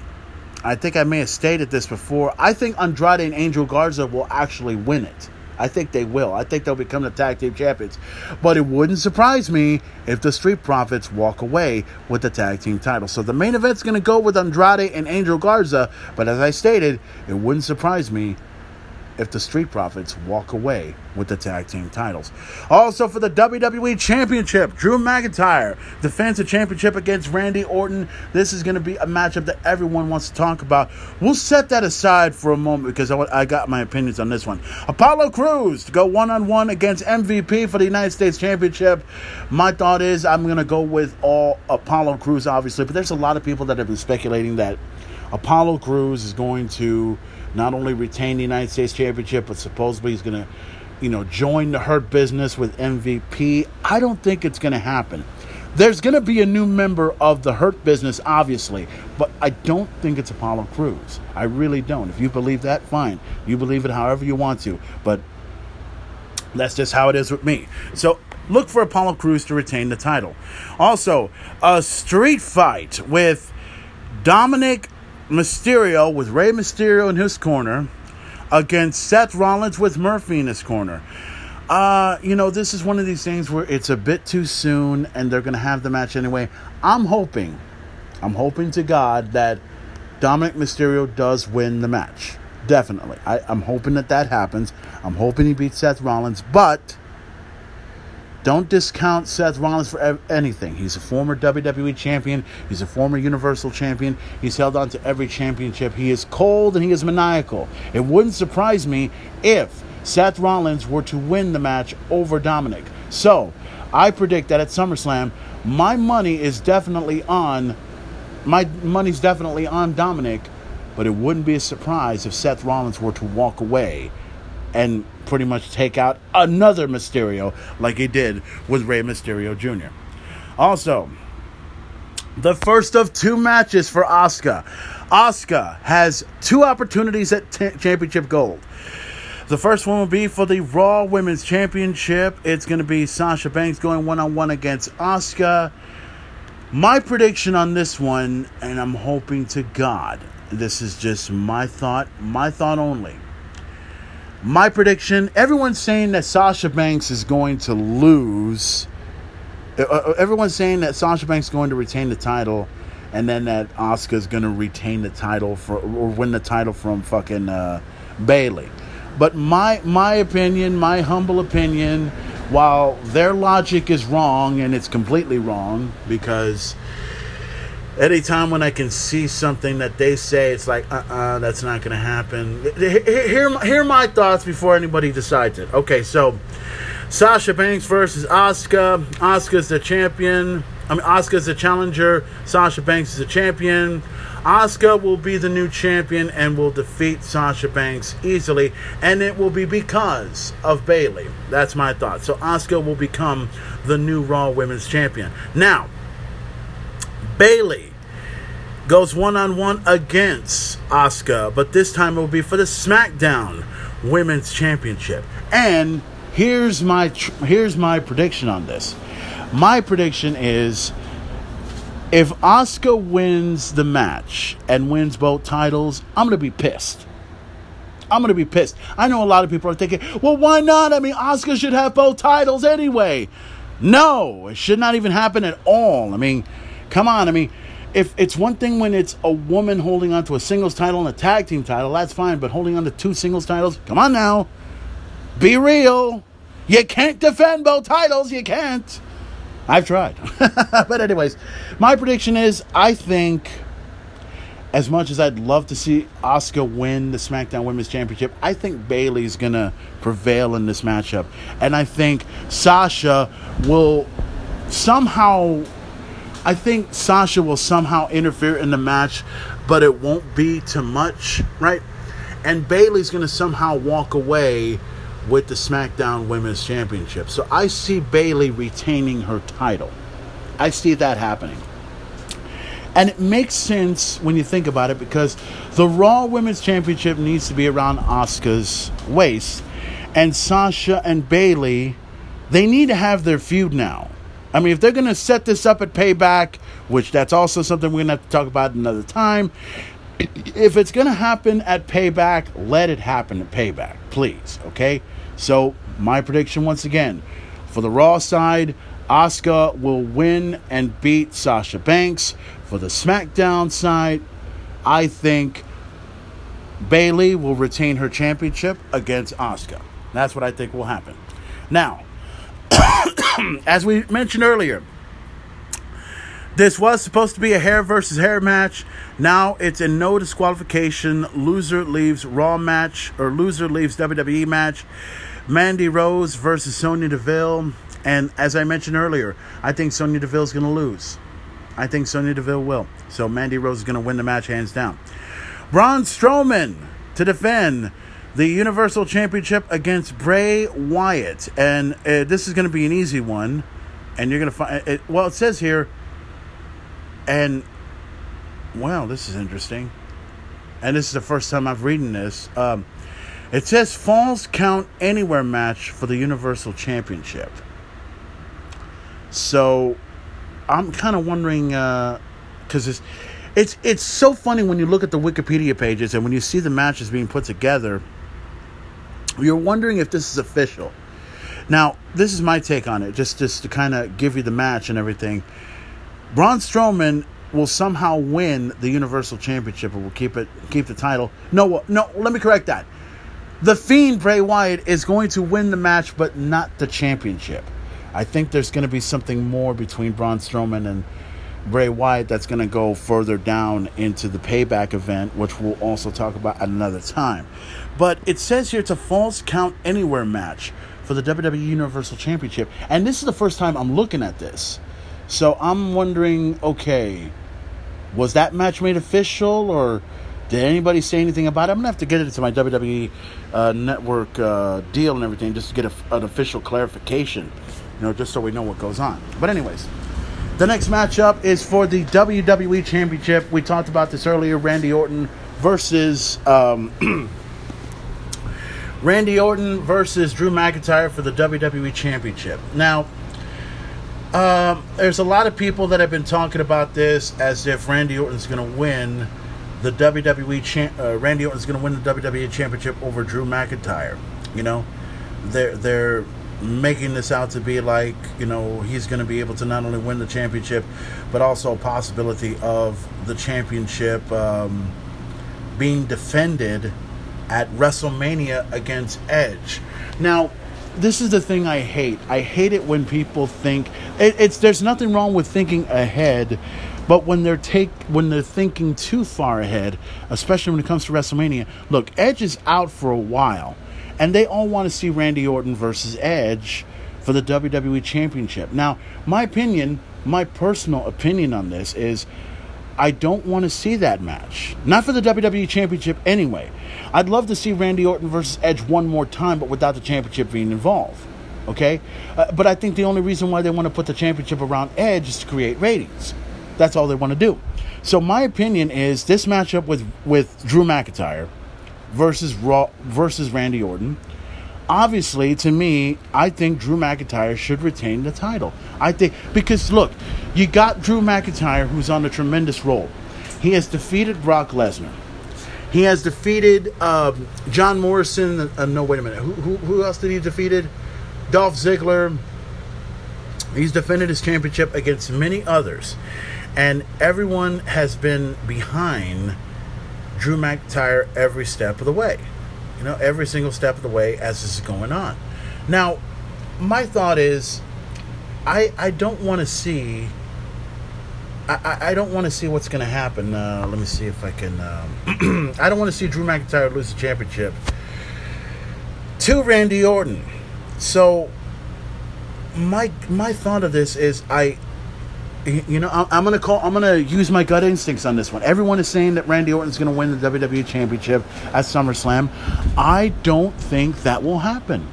I think I may have stated this before. I think Andrade and Angel Garza will actually win it. I think they will. I think they'll become the tag team champions. But it wouldn't surprise me if the Street Profits walk away with the tag team title. So the main event's going to go with Andrade and Angel Garza. But as I stated, it wouldn't surprise me if the Street Profits walk away with the tag team titles. Also for the WWE Championship, Drew McIntyre defends the championship against Randy Orton. This is going to be a matchup that everyone wants to talk about. We'll set that aside for a moment because I, I got my opinions on this one. Apollo Crews to go one on one against MVP for the United States Championship. My thought is I'm going to go with all Apollo Crews, obviously, but there's a lot of people that have been speculating that Apollo Crews is going to not only retain the United States Championship, but supposedly he's going to, you know, join the Hurt Business with MVP. I don't think it's going to happen. There's going to be a new member of the Hurt Business, obviously, but I don't think it's Apollo Crews. I really don't. If you believe that, fine. You believe it however you want to, but That's just how it is with me. So look for Apollo Crews to retain the title. Also, a street fight with Dominik Mysterio with Rey Mysterio in his corner against Seth Rollins with Murphy in his corner. Uh, you know, this is one of these things where it's a bit too soon and they're going to have the match anyway. I'm hoping, I'm hoping to God that Dominik Mysterio does win the match. Definitely. I, I'm hoping that that happens. I'm hoping he beats Seth Rollins, but don't discount Seth Rollins for anything. He's a former WWE champion. He's a former Universal champion. He's held on to every championship. He is cold and he is maniacal. It wouldn't surprise me if Seth Rollins were to win the match over Dominik. So, I predict that at SummerSlam, my money is definitely on my money's definitely on Dominik, but it wouldn't be a surprise if Seth Rollins were to walk away and pretty much take out another Mysterio like he did with Rey Mysterio Jr. Also, the first of two matches for Asuka. Asuka has two opportunities at t- Championship Gold. The first one will be for the Raw Women's Championship. It's going to be Sasha Banks going one on one against Asuka. My prediction on this one, and I'm hoping to God, this is just my thought, my thought only. My prediction everyone's saying that Sasha Banks is going to lose. Uh, uh, everyone's saying that Sasha Banks is going to retain the title, and then that Asuka is going to retain the title for or win the title from fucking uh, Bayley. But my my opinion, my humble opinion, while their logic is wrong and it's completely wrong because anytime when I can see something that they say, it's like, uh uh-uh, that's not going to happen. Hear, hear my thoughts before anybody decides it. Okay, so Sasha Banks versus Asuka. Asuka's the champion. I mean, Asuka's the challenger. Sasha Banks is the champion. Asuka will be the new champion and will defeat Sasha Banks easily, and it will be because of Bayley. That's my thought. So Asuka will become the new Raw Women's Champion. Now, Bayley goes one on one against Asuka, but this time it will be for the SmackDown Women's Championship. And here's my tr- here's my prediction on this. My prediction is if Asuka wins the match and wins both titles, I'm going to be pissed. I'm going to be pissed. I know a lot of people are thinking, well, why not? I mean, Asuka should have both titles anyway. No, it should not even happen at all. I mean, come on. I mean, if it's one thing when it's a woman holding on to a singles title and a tag team title, that's fine. But holding on to two singles titles, come on now. Be real. You can't defend both titles. You can't. I've tried. but, anyways, my prediction is I think, as much as I'd love to see Asuka win the SmackDown Women's Championship, I think Bayley's going to prevail in this matchup. And I think Sasha will somehow. I think Sasha will somehow interfere in the match, but it won't be too much, right? And Bayley's going to somehow walk away with the SmackDown Women's Championship. So I see Bayley retaining her title. I see that happening. And it makes sense when you think about it because the Raw Women's Championship needs to be around Asuka's waist. And Sasha and Bayley, they need to have their feud now. I mean, if they're going to set this up at Payback, which that's also something we're going to have to talk about another time, if it's going to happen at Payback, let it happen at Payback, please, okay? So, my prediction once again for the Raw side, Asuka will win and beat Sasha Banks. For the SmackDown side, I think Bayley will retain her championship against Asuka. That's what I think will happen. Now, as we mentioned earlier, this was supposed to be a hair versus hair match. Now it's a no disqualification. Loser leaves Raw match or loser leaves WWE match. Mandy Rose versus Sonya Deville. And as I mentioned earlier, I think Sonya Deville is going to lose. I think Sonya Deville will. So Mandy Rose is going to win the match hands down. Braun Strowman to defend the Universal Championship against Bray Wyatt. And uh, this is going to be an easy one. And you're going to find it. Well, it says here, and wow, this is interesting. And this is the first time I've reading this. Um, It says Falls Count Anywhere match for the Universal Championship. So I'm kind of wondering because uh, it's it's it's so funny when you look at the Wikipedia pages and when you see the matches being put together. You're wondering if this is official. Now, this is my take on it, just just to kind of give you the match and everything. Braun Strowman will somehow win the Universal Championship or will keep it keep the title. No, no, let me correct that. The Fiend Bray Wyatt is going to win the match, but not the championship. I think there's going to be something more between Braun Strowman and Bray Wyatt that's going to go further down into the payback event, which we'll also talk about at another time. But it says here it's a falls count anywhere match for the WWE Universal Championship. And this is the first time I'm looking at this. So I'm wondering okay, was that match made official or did anybody say anything about it? I'm going to have to get it into my WWE uh, network uh, deal and everything just to get a, an official clarification, you know, just so we know what goes on. But, anyways. The next matchup is for the WWE Championship. We talked about this earlier. Randy Orton versus um, Randy Orton versus Drew McIntyre for the WWE Championship. Now, um, there's a lot of people that have been talking about this as if Randy Orton's going to win the WWE. Cha- uh, Randy Orton's going to win the WWE Championship over Drew McIntyre. You know, they're they're making this out to be like you know he's going to be able to not only win the championship but also possibility of the championship um, being defended at WrestleMania against Edge. Now, this is the thing I hate. I hate it when people think it, it's there's nothing wrong with thinking ahead, but when they're take when they're thinking too far ahead, especially when it comes to WrestleMania. Look, Edge is out for a while and they all want to see Randy Orton versus Edge for the WWE Championship. Now, my opinion, my personal opinion on this is I don't want to see that match. Not for the WWE Championship anyway. I'd love to see Randy Orton versus Edge one more time, but without the championship being involved. Okay? Uh, but I think the only reason why they want to put the championship around Edge is to create ratings. That's all they want to do. So my opinion is this matchup with, with Drew McIntyre versus Raw versus Randy Orton. Obviously, to me, I think Drew McIntyre should retain the title. I think because look, you got Drew McIntyre who's on a tremendous roll. He has defeated Brock Lesnar. He has defeated um, John Morrison. Uh, no, wait a minute. Who, who, who else did he defeated? Dolph Ziggler. He's defended his championship against many others, and everyone has been behind Drew McIntyre every step of the way. You know, every single step of the way as this is going on. Now, my thought is, I I don't want to see. I, I don't want to see what's going to happen. Uh, let me see if I can. Um, I don't want to see Drew McIntyre lose the championship to Randy Orton. So my my thought of this is I you know, I'm gonna call. I'm gonna use my gut instincts on this one. Everyone is saying that Randy Orton's gonna win the WWE Championship at SummerSlam. I don't think that will happen.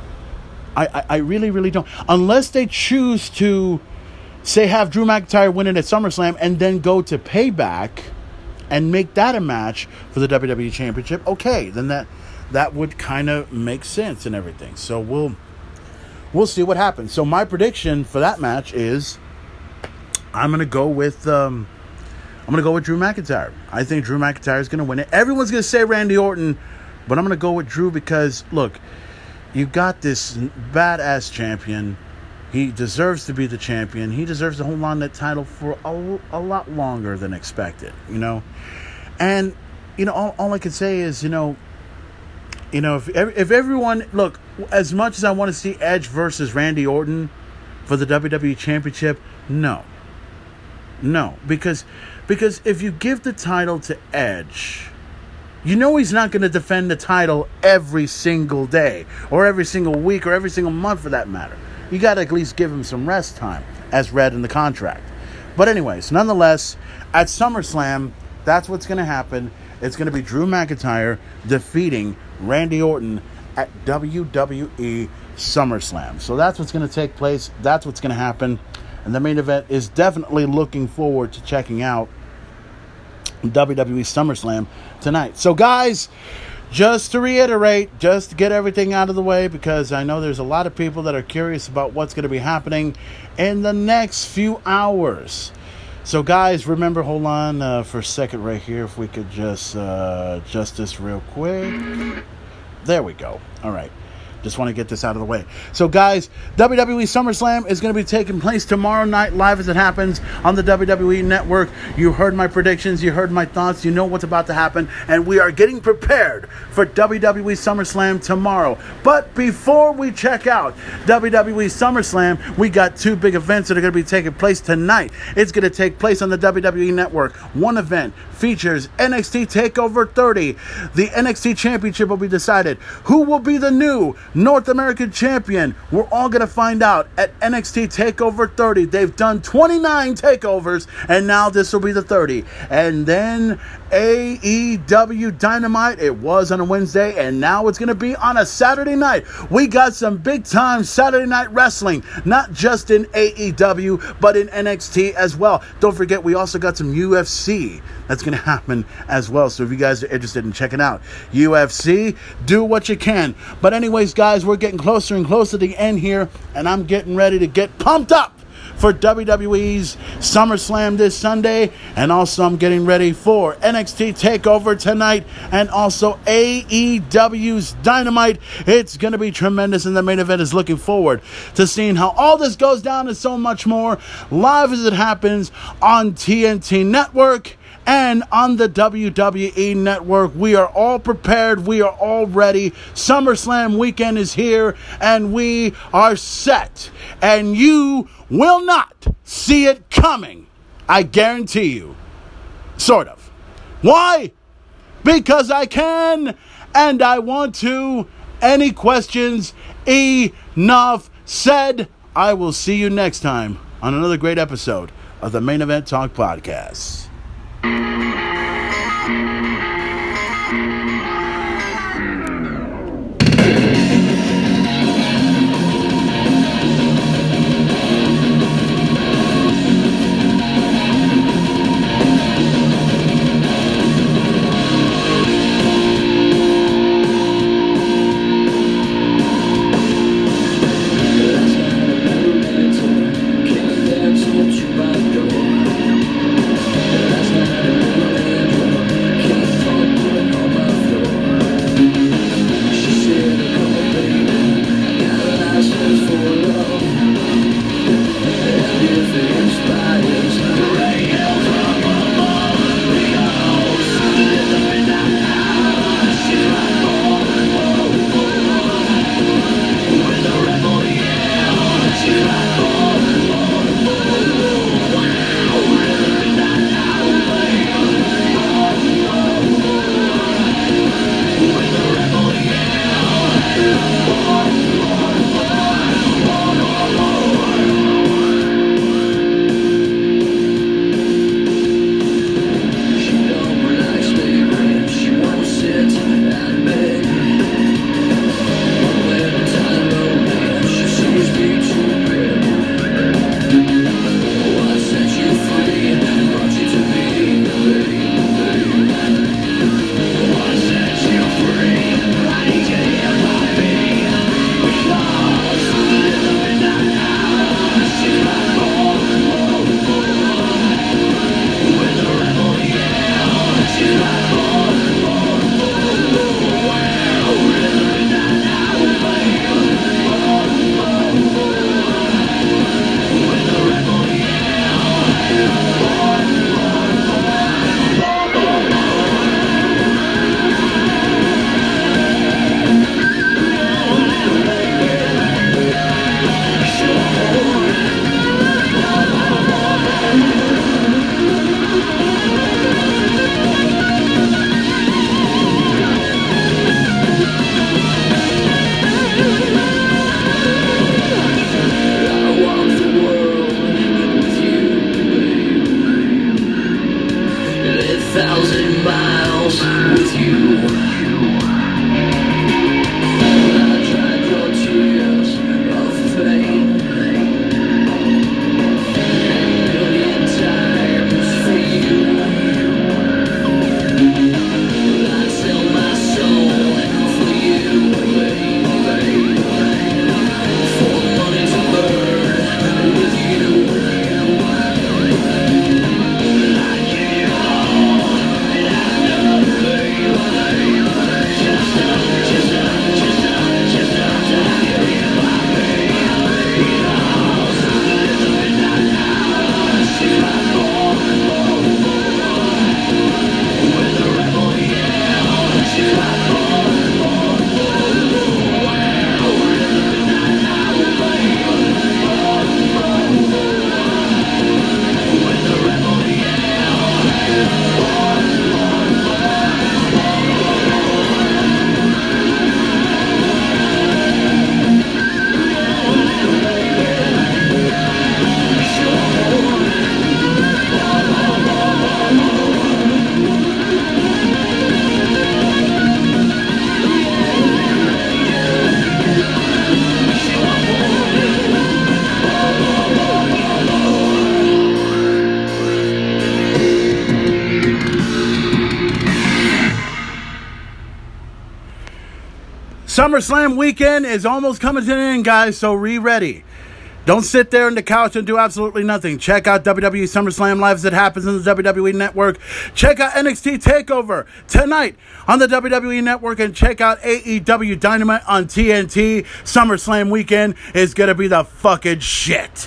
I, I, I really, really don't. Unless they choose to say have Drew McIntyre win it at SummerSlam and then go to Payback and make that a match for the WWE Championship. Okay, then that that would kind of make sense and everything. So we'll we'll see what happens. So my prediction for that match is I'm gonna go with um, I'm gonna go with Drew McIntyre. I think Drew McIntyre is gonna win it. Everyone's gonna say Randy Orton, but I'm gonna go with Drew because look, you got this badass champion. He deserves to be the champion. He deserves to hold on that title for a, a lot longer than expected. You know, and you know all, all I can say is you know, you know if if everyone look as much as I want to see Edge versus Randy Orton for the WWE Championship, no. No, because because if you give the title to Edge, you know he's not going to defend the title every single day or every single week or every single month for that matter. You got to at least give him some rest time as read in the contract. But anyways, nonetheless, at SummerSlam, that's what's going to happen. It's going to be Drew McIntyre defeating Randy Orton at WWE SummerSlam. So that's what's going to take place. That's what's going to happen. And the main event is definitely looking forward to checking out WWE SummerSlam tonight. So, guys, just to reiterate, just to get everything out of the way, because I know there's a lot of people that are curious about what's going to be happening in the next few hours. So, guys, remember, hold on uh, for a second right here. If we could just uh, adjust this real quick. There we go. All right. Just want to get this out of the way. So, guys, WWE SummerSlam is going to be taking place tomorrow night live as it happens on the WWE Network. You heard my predictions, you heard my thoughts, you know what's about to happen, and we are getting prepared for WWE SummerSlam tomorrow. But before we check out WWE SummerSlam, we got two big events that are going to be taking place tonight. It's going to take place on the WWE Network. One event features NXT TakeOver 30. The NXT Championship will be decided. Who will be the new North American Champion? We're all going to find out at NXT TakeOver 30. They've done 29 takeovers, and now this will be the 30. And then AEW Dynamite. It was on a Wednesday, and now it's going to be on a Saturday night. We got some big time Saturday night wrestling, not just in AEW, but in NXT as well. Don't forget, we also got some UFC that's going to happen as well. So if you guys are interested in checking out UFC, do what you can. But, anyways, guys, we're getting closer and closer to the end here, and I'm getting ready to get pumped up for WWE's SummerSlam this Sunday. And also, I'm getting ready for NXT TakeOver tonight and also AEW's Dynamite. It's going to be tremendous, and the main event is looking forward to seeing how all this goes down and so much more live as it happens on TNT Network and on the WWE network. We are all prepared. We are all ready. SummerSlam weekend is here and we are set. And you will not see it coming. I guarantee you. Sort of. Why? Because I can and I want to. Any questions? Enough said. I will see you next time on another great episode of the Main Event Talk Podcast. SummerSlam weekend is almost coming to an end, guys, so re ready. Don't sit there on the couch and do absolutely nothing. Check out WWE SummerSlam Live as it happens on the WWE Network. Check out NXT TakeOver tonight on the WWE Network and check out AEW Dynamite on TNT. SummerSlam weekend is going to be the fucking shit.